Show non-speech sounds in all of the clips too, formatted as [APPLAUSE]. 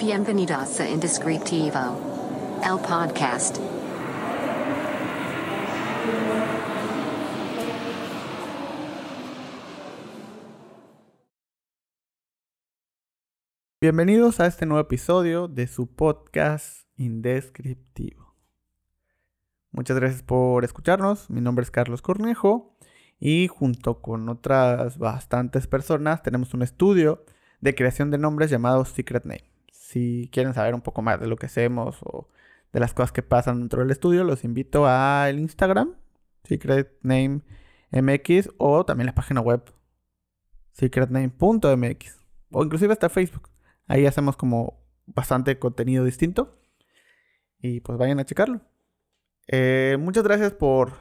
Bienvenidos a Indescriptivo, el podcast. Bienvenidos a este nuevo episodio de su podcast Indescriptivo. Muchas gracias por escucharnos. Mi nombre es Carlos Cornejo y junto con otras bastantes personas tenemos un estudio de creación de nombres llamado Secret Name. Si quieren saber un poco más de lo que hacemos o de las cosas que pasan dentro del estudio, los invito al Instagram Secret Name MX o también la página web secretname.mx o inclusive hasta Facebook. Ahí hacemos como bastante contenido distinto. Y pues vayan a checarlo. Eh, muchas gracias por,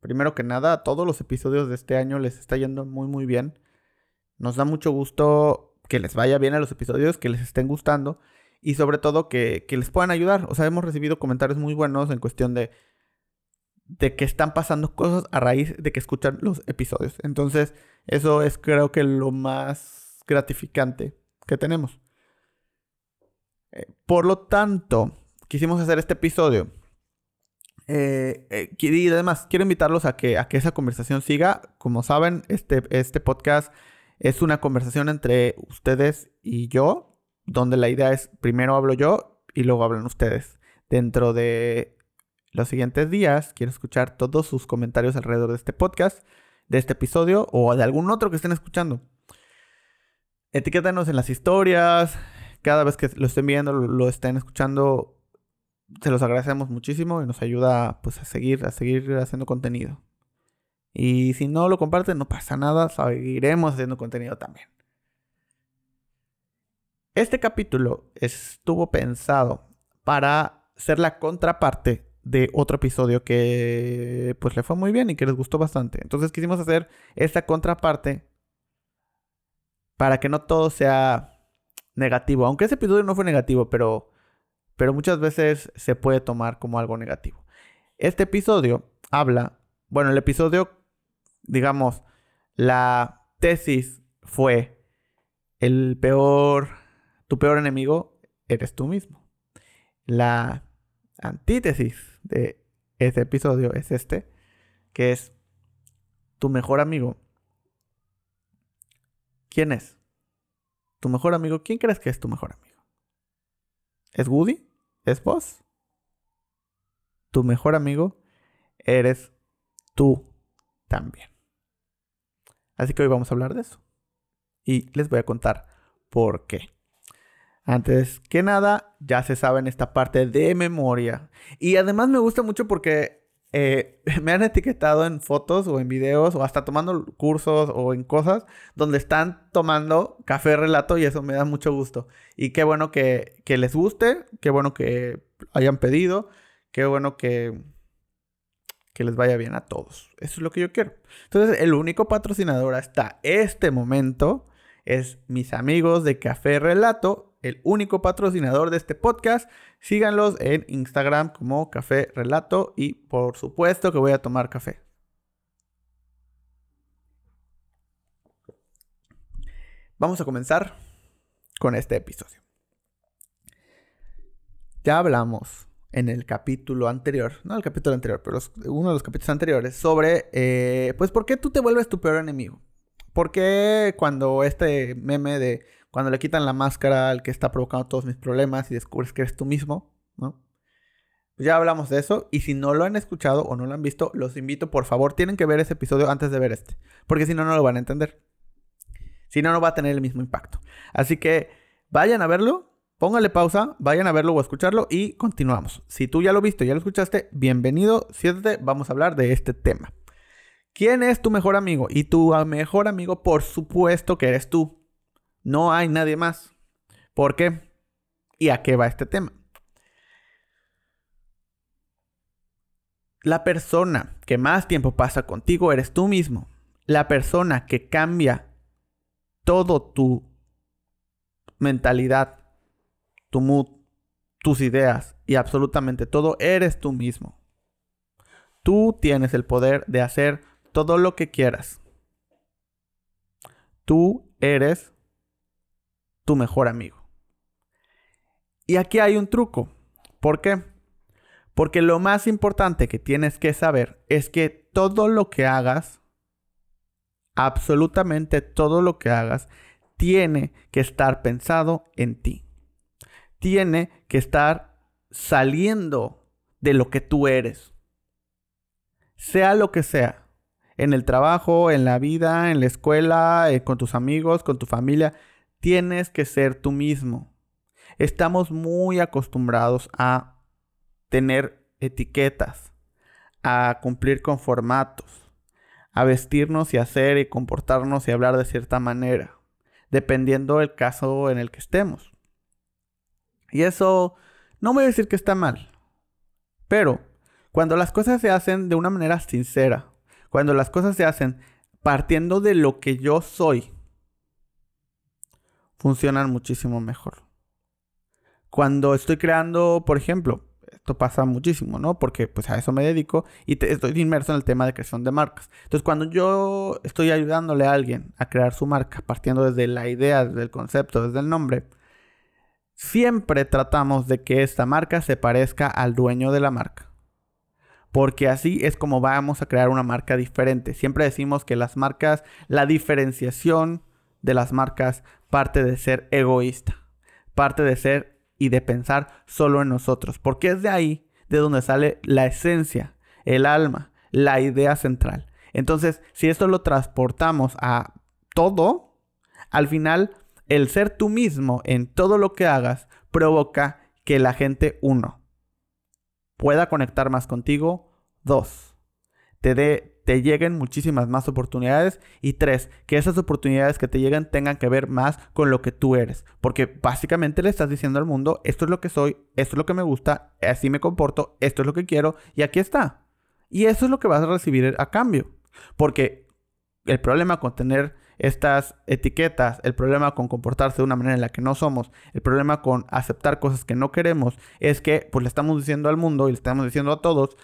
primero que nada, a todos los episodios de este año les está yendo muy muy bien. Nos da mucho gusto que les vaya bien a los episodios, que les estén gustando y sobre todo que, que les puedan ayudar. O sea, hemos recibido comentarios muy buenos en cuestión de, de que están pasando cosas a raíz de que escuchan los episodios. Entonces, eso es creo que lo más gratificante que tenemos. Eh, por lo tanto, quisimos hacer este episodio. Eh, eh, y además, quiero invitarlos a que, a que esa conversación siga. Como saben, este, este podcast es una conversación entre ustedes y yo, donde la idea es primero hablo yo y luego hablan ustedes. Dentro de los siguientes días, quiero escuchar todos sus comentarios alrededor de este podcast, de este episodio o de algún otro que estén escuchando. Etiquétanos en las historias, cada vez que lo estén viendo, lo, estén escuchando, se los agradecemos muchísimo y nos ayuda pues a seguir, a seguir haciendo contenido. Y si no lo comparten, no pasa nada, seguiremos haciendo contenido también. Este capítulo estuvo pensado para ser la contraparte de otro episodio que pues le fue muy bien y que les gustó bastante. Entonces quisimos hacer esta contraparte para que no todo sea negativo. Aunque ese episodio no fue negativo, pero, pero muchas veces se puede tomar como algo negativo. Este episodio habla, bueno, el episodio, digamos, la tesis fue el peor, tu peor enemigo eres tú mismo. La antítesis de ese episodio es este, que es tu mejor amigo. ¿Quién es? Tu mejor amigo, ¿quién crees que es tu mejor amigo? ¿Es Woody? ¿Es vos? Tu mejor amigo eres tú también. Así que hoy vamos a hablar de eso. Y les voy a contar por qué. Antes que nada, ya se sabe en esta parte de memoria. Y además me gusta mucho porque eh, [LAUGHS] me han etiquetado en fotos o en videos o hasta tomando cursos o en cosas donde están tomando café relato y eso me da mucho gusto. Y qué bueno que, que les guste, qué bueno que hayan pedido, qué bueno que, que les vaya bien a todos. Eso es lo que yo quiero. Entonces, el único patrocinador hasta este momento es mis amigos de Café Relato el único patrocinador de este podcast. Síganlos en Instagram como Café Relato y por supuesto que voy a tomar café. Vamos a comenzar con este episodio. Ya hablamos en el capítulo anterior, no el capítulo anterior, pero uno de los capítulos anteriores, sobre, eh, pues, ¿por qué tú te vuelves tu peor enemigo? ¿Por qué cuando este meme de cuando le quitan la máscara al que está provocando todos mis problemas y descubres que eres tú mismo, ¿no? Pues ya hablamos de eso y si no lo han escuchado o no lo han visto, los invito, por favor, tienen que ver ese episodio antes de ver este, porque si no, no lo van a entender. Si no, no va a tener el mismo impacto. Así que vayan a verlo, póngale pausa, vayan a verlo o a escucharlo y continuamos. Si tú ya lo viste, ya lo escuchaste, bienvenido, siéntate, vamos a hablar de este tema. ¿Quién es tu mejor amigo? Y tu mejor amigo, por supuesto que eres tú. No hay nadie más. ¿Por qué? ¿Y a qué va este tema? La persona que más tiempo pasa contigo eres tú mismo. La persona que cambia todo tu mentalidad, tu mood, tus ideas y absolutamente todo eres tú mismo. Tú tienes el poder de hacer todo lo que quieras. Tú eres tu mejor amigo. Y aquí hay un truco. ¿Por qué? Porque lo más importante que tienes que saber es que todo lo que hagas, absolutamente todo lo que hagas, tiene que estar pensado en ti. Tiene que estar saliendo de lo que tú eres. Sea lo que sea. En el trabajo, en la vida, en la escuela, eh, con tus amigos, con tu familia. Tienes que ser tú mismo. Estamos muy acostumbrados a tener etiquetas, a cumplir con formatos, a vestirnos y hacer y comportarnos y hablar de cierta manera, dependiendo del caso en el que estemos. Y eso no voy a decir que está mal, pero cuando las cosas se hacen de una manera sincera, cuando las cosas se hacen partiendo de lo que yo soy, funcionan muchísimo mejor. Cuando estoy creando, por ejemplo, esto pasa muchísimo, ¿no? Porque pues a eso me dedico y estoy inmerso en el tema de creación de marcas. Entonces, cuando yo estoy ayudándole a alguien a crear su marca, partiendo desde la idea, desde el concepto, desde el nombre, siempre tratamos de que esta marca se parezca al dueño de la marca. Porque así es como vamos a crear una marca diferente. Siempre decimos que las marcas, la diferenciación de las marcas parte de ser egoísta, parte de ser y de pensar solo en nosotros, porque es de ahí de donde sale la esencia, el alma, la idea central. Entonces, si esto lo transportamos a todo, al final, el ser tú mismo en todo lo que hagas provoca que la gente, uno, pueda conectar más contigo, dos, te dé te lleguen muchísimas más oportunidades. Y tres, que esas oportunidades que te lleguen tengan que ver más con lo que tú eres. Porque básicamente le estás diciendo al mundo, esto es lo que soy, esto es lo que me gusta, así me comporto, esto es lo que quiero y aquí está. Y eso es lo que vas a recibir a cambio. Porque el problema con tener estas etiquetas, el problema con comportarse de una manera en la que no somos, el problema con aceptar cosas que no queremos, es que pues le estamos diciendo al mundo y le estamos diciendo a todos,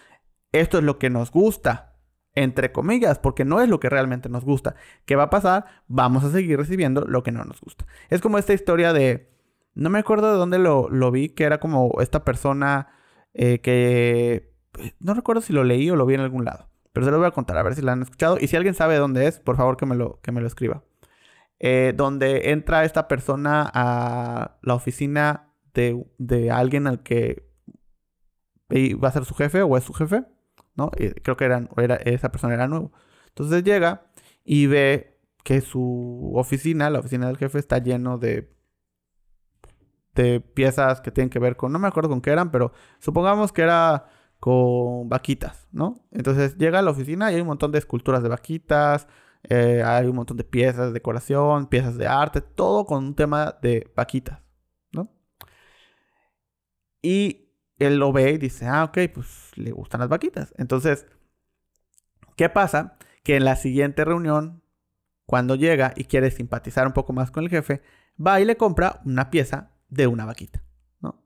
esto es lo que nos gusta, entre comillas, porque no es lo que realmente nos gusta. ¿Qué va a pasar? Vamos a seguir recibiendo lo que no nos gusta. Es como esta historia de, no me acuerdo de dónde lo, vi, que era como esta persona eh, que, no recuerdo si lo leí o lo vi en algún lado, pero se lo voy a contar a ver si la han escuchado. Y si alguien sabe dónde es, por favor que me lo, que me lo escriba. Eh, donde entra esta persona a la oficina de, de alguien al que va a ser su jefe o es su jefe ¿no? creo que era, esa persona era nuevo. Entonces llega y ve que su oficina, la oficina del jefe, está lleno de, de piezas que tienen que ver con, no me acuerdo con qué eran, pero supongamos que era con vaquitas, ¿no? Entonces llega a la oficina y hay un montón de esculturas de vaquitas, eh, hay un montón de piezas de decoración, piezas de arte, todo con un tema de vaquitas, ¿no? Y él lo ve y dice, ah, ok, pues le gustan las vaquitas. Entonces, ¿qué pasa? Que en la siguiente reunión, cuando llega y quiere simpatizar un poco más con el jefe, va y le compra una pieza de una vaquita, ¿no?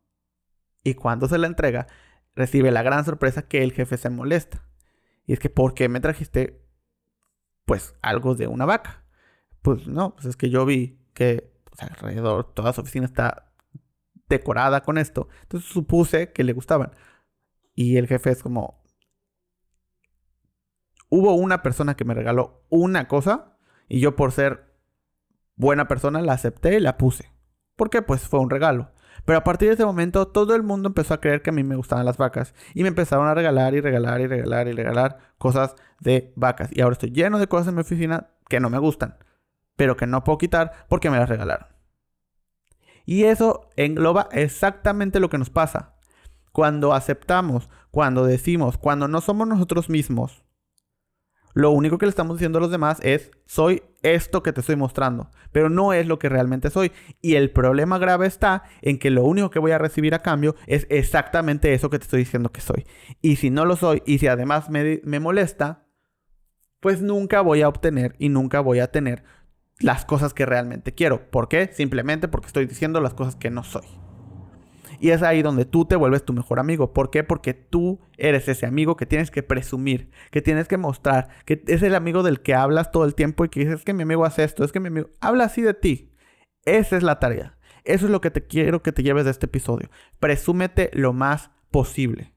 Y cuando se la entrega, recibe la gran sorpresa que el jefe se molesta. Y es que, ¿por qué me trajiste, pues, algo de una vaca? Pues no, pues es que yo vi que alrededor toda su oficina está decorada con esto. Entonces supuse que le gustaban. Y el jefe es como... Hubo una persona que me regaló una cosa y yo por ser buena persona la acepté y la puse. Porque pues fue un regalo. Pero a partir de ese momento todo el mundo empezó a creer que a mí me gustaban las vacas. Y me empezaron a regalar y regalar y regalar y regalar cosas de vacas. Y ahora estoy lleno de cosas en mi oficina que no me gustan. Pero que no puedo quitar porque me las regalaron. Y eso engloba exactamente lo que nos pasa. Cuando aceptamos, cuando decimos, cuando no somos nosotros mismos, lo único que le estamos diciendo a los demás es, soy esto que te estoy mostrando, pero no es lo que realmente soy. Y el problema grave está en que lo único que voy a recibir a cambio es exactamente eso que te estoy diciendo que soy. Y si no lo soy, y si además me, me molesta, pues nunca voy a obtener y nunca voy a tener las cosas que realmente quiero. ¿Por qué? Simplemente porque estoy diciendo las cosas que no soy. Y es ahí donde tú te vuelves tu mejor amigo. ¿Por qué? Porque tú eres ese amigo que tienes que presumir, que tienes que mostrar, que es el amigo del que hablas todo el tiempo y que dices, es que mi amigo hace esto, es que mi amigo habla así de ti. Esa es la tarea. Eso es lo que te quiero que te lleves de este episodio. Presúmete lo más posible.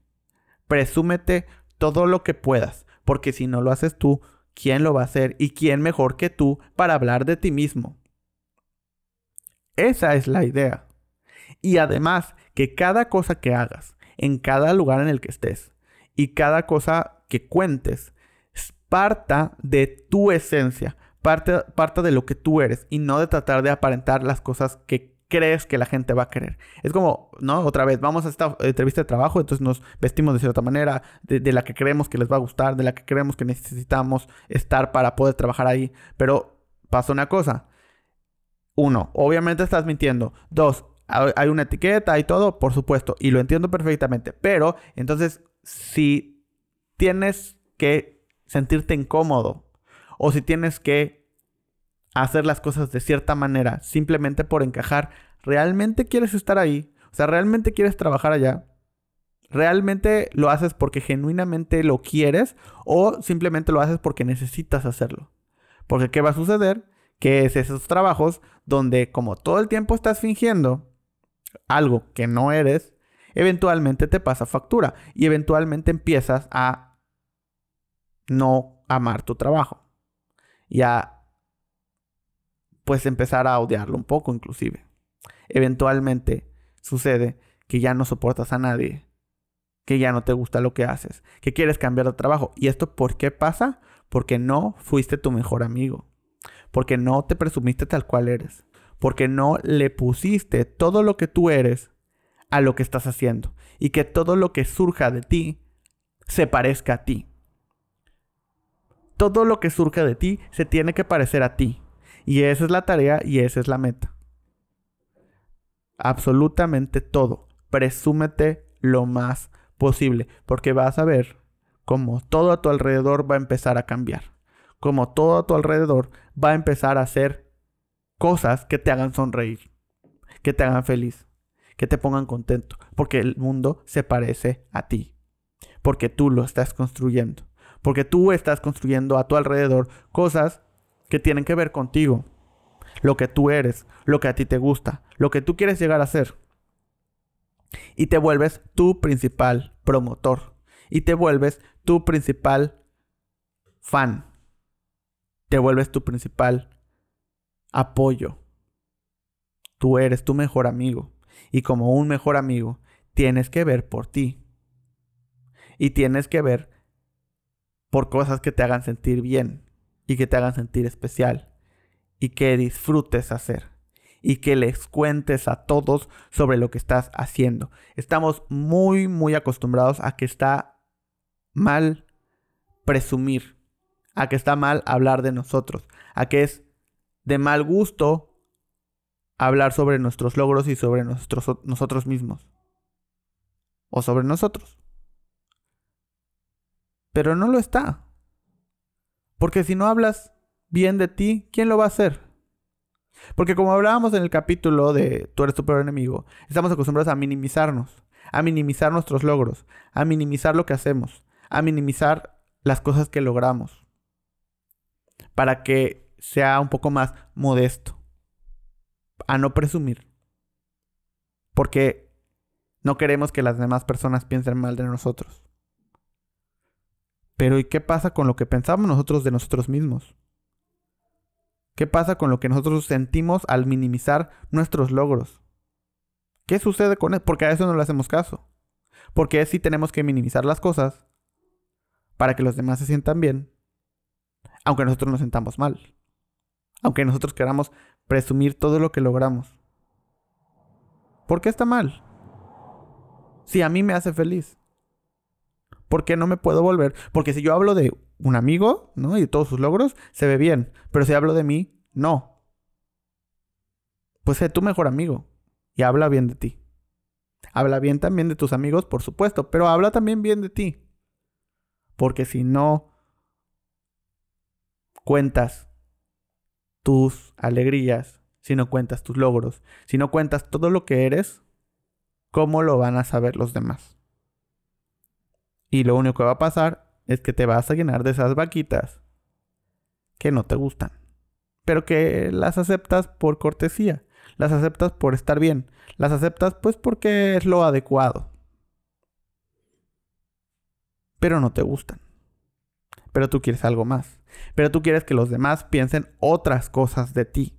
Presúmete todo lo que puedas, porque si no lo haces tú, ¿quién lo va a hacer? ¿Y quién mejor que tú para hablar de ti mismo? Esa es la idea. Y además, que cada cosa que hagas, en cada lugar en el que estés, y cada cosa que cuentes, parta de tu esencia, parte, de lo que tú eres, y no de tratar de aparentar las cosas que crees que la gente va a querer. Es como, ¿no? Otra vez, vamos a esta entrevista de trabajo, entonces nos vestimos de cierta manera, de, la que creemos que les va a gustar, de la que creemos que necesitamos estar para poder trabajar ahí. Pero pasa una cosa. Uno, obviamente estás mintiendo. Dos, hay una etiqueta y todo, por supuesto, y lo entiendo perfectamente. Pero entonces, si tienes que sentirte incómodo o si tienes que hacer las cosas de cierta manera simplemente por encajar, ¿realmente quieres estar ahí? O sea, ¿realmente quieres trabajar allá? ¿Realmente lo haces porque genuinamente lo quieres o simplemente lo haces porque necesitas hacerlo? Porque ¿qué va a suceder? Que es esos trabajos donde como todo el tiempo estás fingiendo algo que no eres, eventualmente te pasa factura y eventualmente empiezas a no amar tu trabajo y a pues empezar a odiarlo un poco inclusive. Eventualmente sucede que ya no soportas a nadie, que ya no te gusta lo que haces, que quieres cambiar de trabajo. ¿Y esto por qué pasa? Porque no fuiste tu mejor amigo, porque no te presumiste tal cual eres, porque no le pusiste todo lo que tú eres a lo que estás haciendo y que todo lo que surja de ti se parezca a ti. Todo lo que surja de ti se tiene que parecer a ti. Y esa es la tarea y esa es la meta. Absolutamente todo. Presúmete lo más posible, porque vas a ver cómo todo a tu alrededor va a empezar a cambiar. Como todo a tu alrededor va a empezar a hacer cosas que te hagan sonreír, que te hagan feliz, que te pongan contento, porque el mundo se parece a ti, porque tú lo estás construyendo, porque tú estás construyendo a tu alrededor cosas que tienen que ver contigo, lo que tú eres, lo que a ti te gusta, lo que tú quieres llegar a ser. Y te vuelves tu principal promotor. Y te vuelves tu principal fan. Te vuelves tu principal apoyo. Tú eres tu mejor amigo. Y como un mejor amigo, tienes que ver por ti. Y tienes que ver por cosas que te hagan sentir bien y que te hagan sentir especial y que disfrutes hacer y que les cuentes a todos sobre lo que estás haciendo. Estamos muy, muy acostumbrados a que está mal presumir, a que está mal hablar de nosotros, a que es de mal gusto hablar sobre nuestros logros y sobre nosotros mismos. O sobre nosotros. Pero no lo está. Porque si no hablas bien de ti, ¿quién lo va a hacer? Porque como hablábamos en el capítulo de Tú eres tu peor enemigo, estamos acostumbrados a minimizarnos, a minimizar nuestros logros, a minimizar lo que hacemos, a minimizar las cosas que logramos, para que sea un poco más modesto, a no presumir, porque no queremos que las demás personas piensen mal de nosotros. Pero ¿y qué pasa con lo que pensamos nosotros de nosotros mismos? ¿Qué pasa con lo que nosotros sentimos al minimizar nuestros logros? ¿Qué sucede con eso? Porque a eso no le hacemos caso. Porque sí tenemos que minimizar las cosas para que los demás se sientan bien, aunque nosotros nos sentamos mal. Aunque nosotros queramos presumir todo lo que logramos. ¿Por qué está mal? Si a mí me hace feliz. ¿Por qué no me puedo volver? Porque si yo hablo de un amigo, ¿no? Y de todos sus logros, se ve bien. Pero si hablo de mí, no. Pues sé tu mejor amigo y habla bien de ti. Habla bien también de tus amigos, por supuesto, pero habla también bien de ti. Porque si no cuentas tus alegrías, si no cuentas tus logros, si no cuentas todo lo que eres, ¿cómo lo van a saber los demás? Y lo único que va a pasar es que te vas a llenar de esas vaquitas que no te gustan. Pero que las aceptas por cortesía. Las aceptas por estar bien. Las aceptas pues porque es lo adecuado. Pero no te gustan. Pero tú quieres algo más. Pero tú quieres que los demás piensen otras cosas de ti.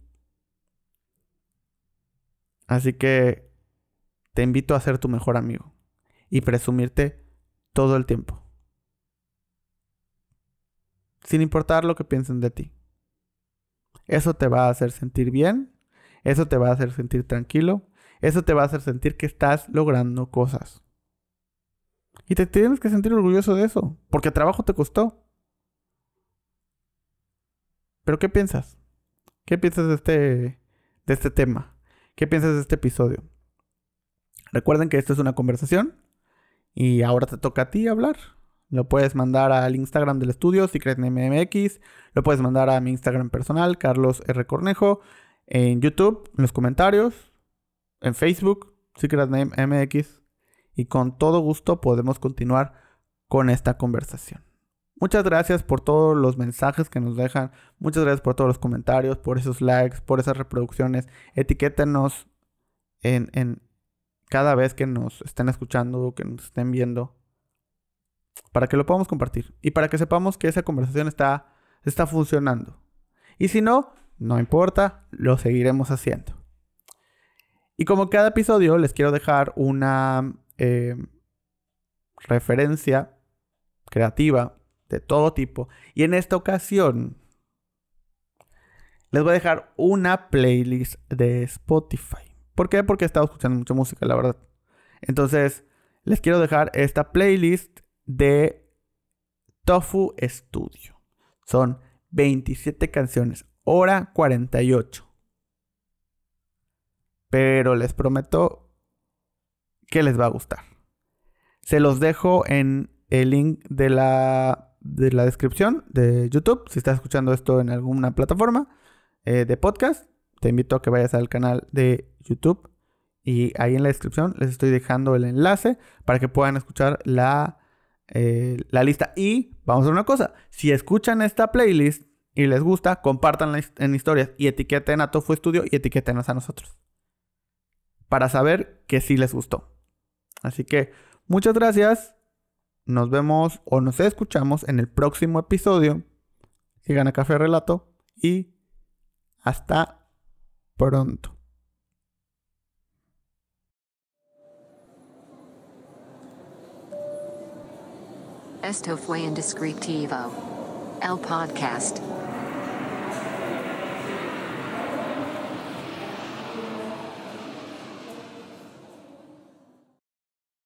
Así que te invito a ser tu mejor amigo y presumirte todo el tiempo. Sin importar lo que piensen de ti. Eso te va a hacer sentir bien, eso te va a hacer sentir tranquilo, eso te va a hacer sentir que estás logrando cosas. Y te tienes que sentir orgulloso de eso, porque trabajo te costó. Pero ¿qué piensas? ¿Qué piensas de este, de este tema? ¿Qué piensas de este episodio? Recuerden que esto es una conversación y ahora te toca a ti hablar. Lo puedes mandar al Instagram del estudio, SecretNMX. Lo puedes mandar a mi Instagram personal, Carlos R. Cornejo. En YouTube, en los comentarios. En Facebook, SecretNameMX. Y con todo gusto podemos continuar con esta conversación. Muchas gracias por todos los mensajes que nos dejan. Muchas gracias por todos los comentarios, por esos likes, por esas reproducciones. Etiquétenos en, cada vez que nos estén escuchando, que nos estén viendo, para que lo podamos compartir y para que sepamos que esa conversación está, está funcionando. Y si no, no importa, lo seguiremos haciendo. Y como cada episodio, les quiero dejar una eh, referencia creativa de todo tipo. Y en esta ocasión les voy a dejar una playlist de Spotify. ¿Por qué? Porque he estado escuchando mucha música, la verdad. Entonces, les quiero dejar esta playlist de Tofu Studio. Son 27 canciones, hora 48. Pero les prometo que les va a gustar. Se los dejo en el link de la de la descripción de YouTube. Si estás escuchando esto en alguna plataforma eh, de podcast, te invito a que vayas al canal de YouTube. Y ahí en la descripción les estoy dejando el enlace para que puedan escuchar la, eh, la lista. Y vamos a hacer una cosa. Si escuchan esta playlist y les gusta, compartanla en historias y etiqueten a Tofu Studio y etiquetenos a nosotros. Para saber que sí les gustó. Así que muchas gracias nos vemos o nos escuchamos en el próximo episodio. Sigan a Café Relato y hasta pronto. Esto fue Indescriptivo. El podcast.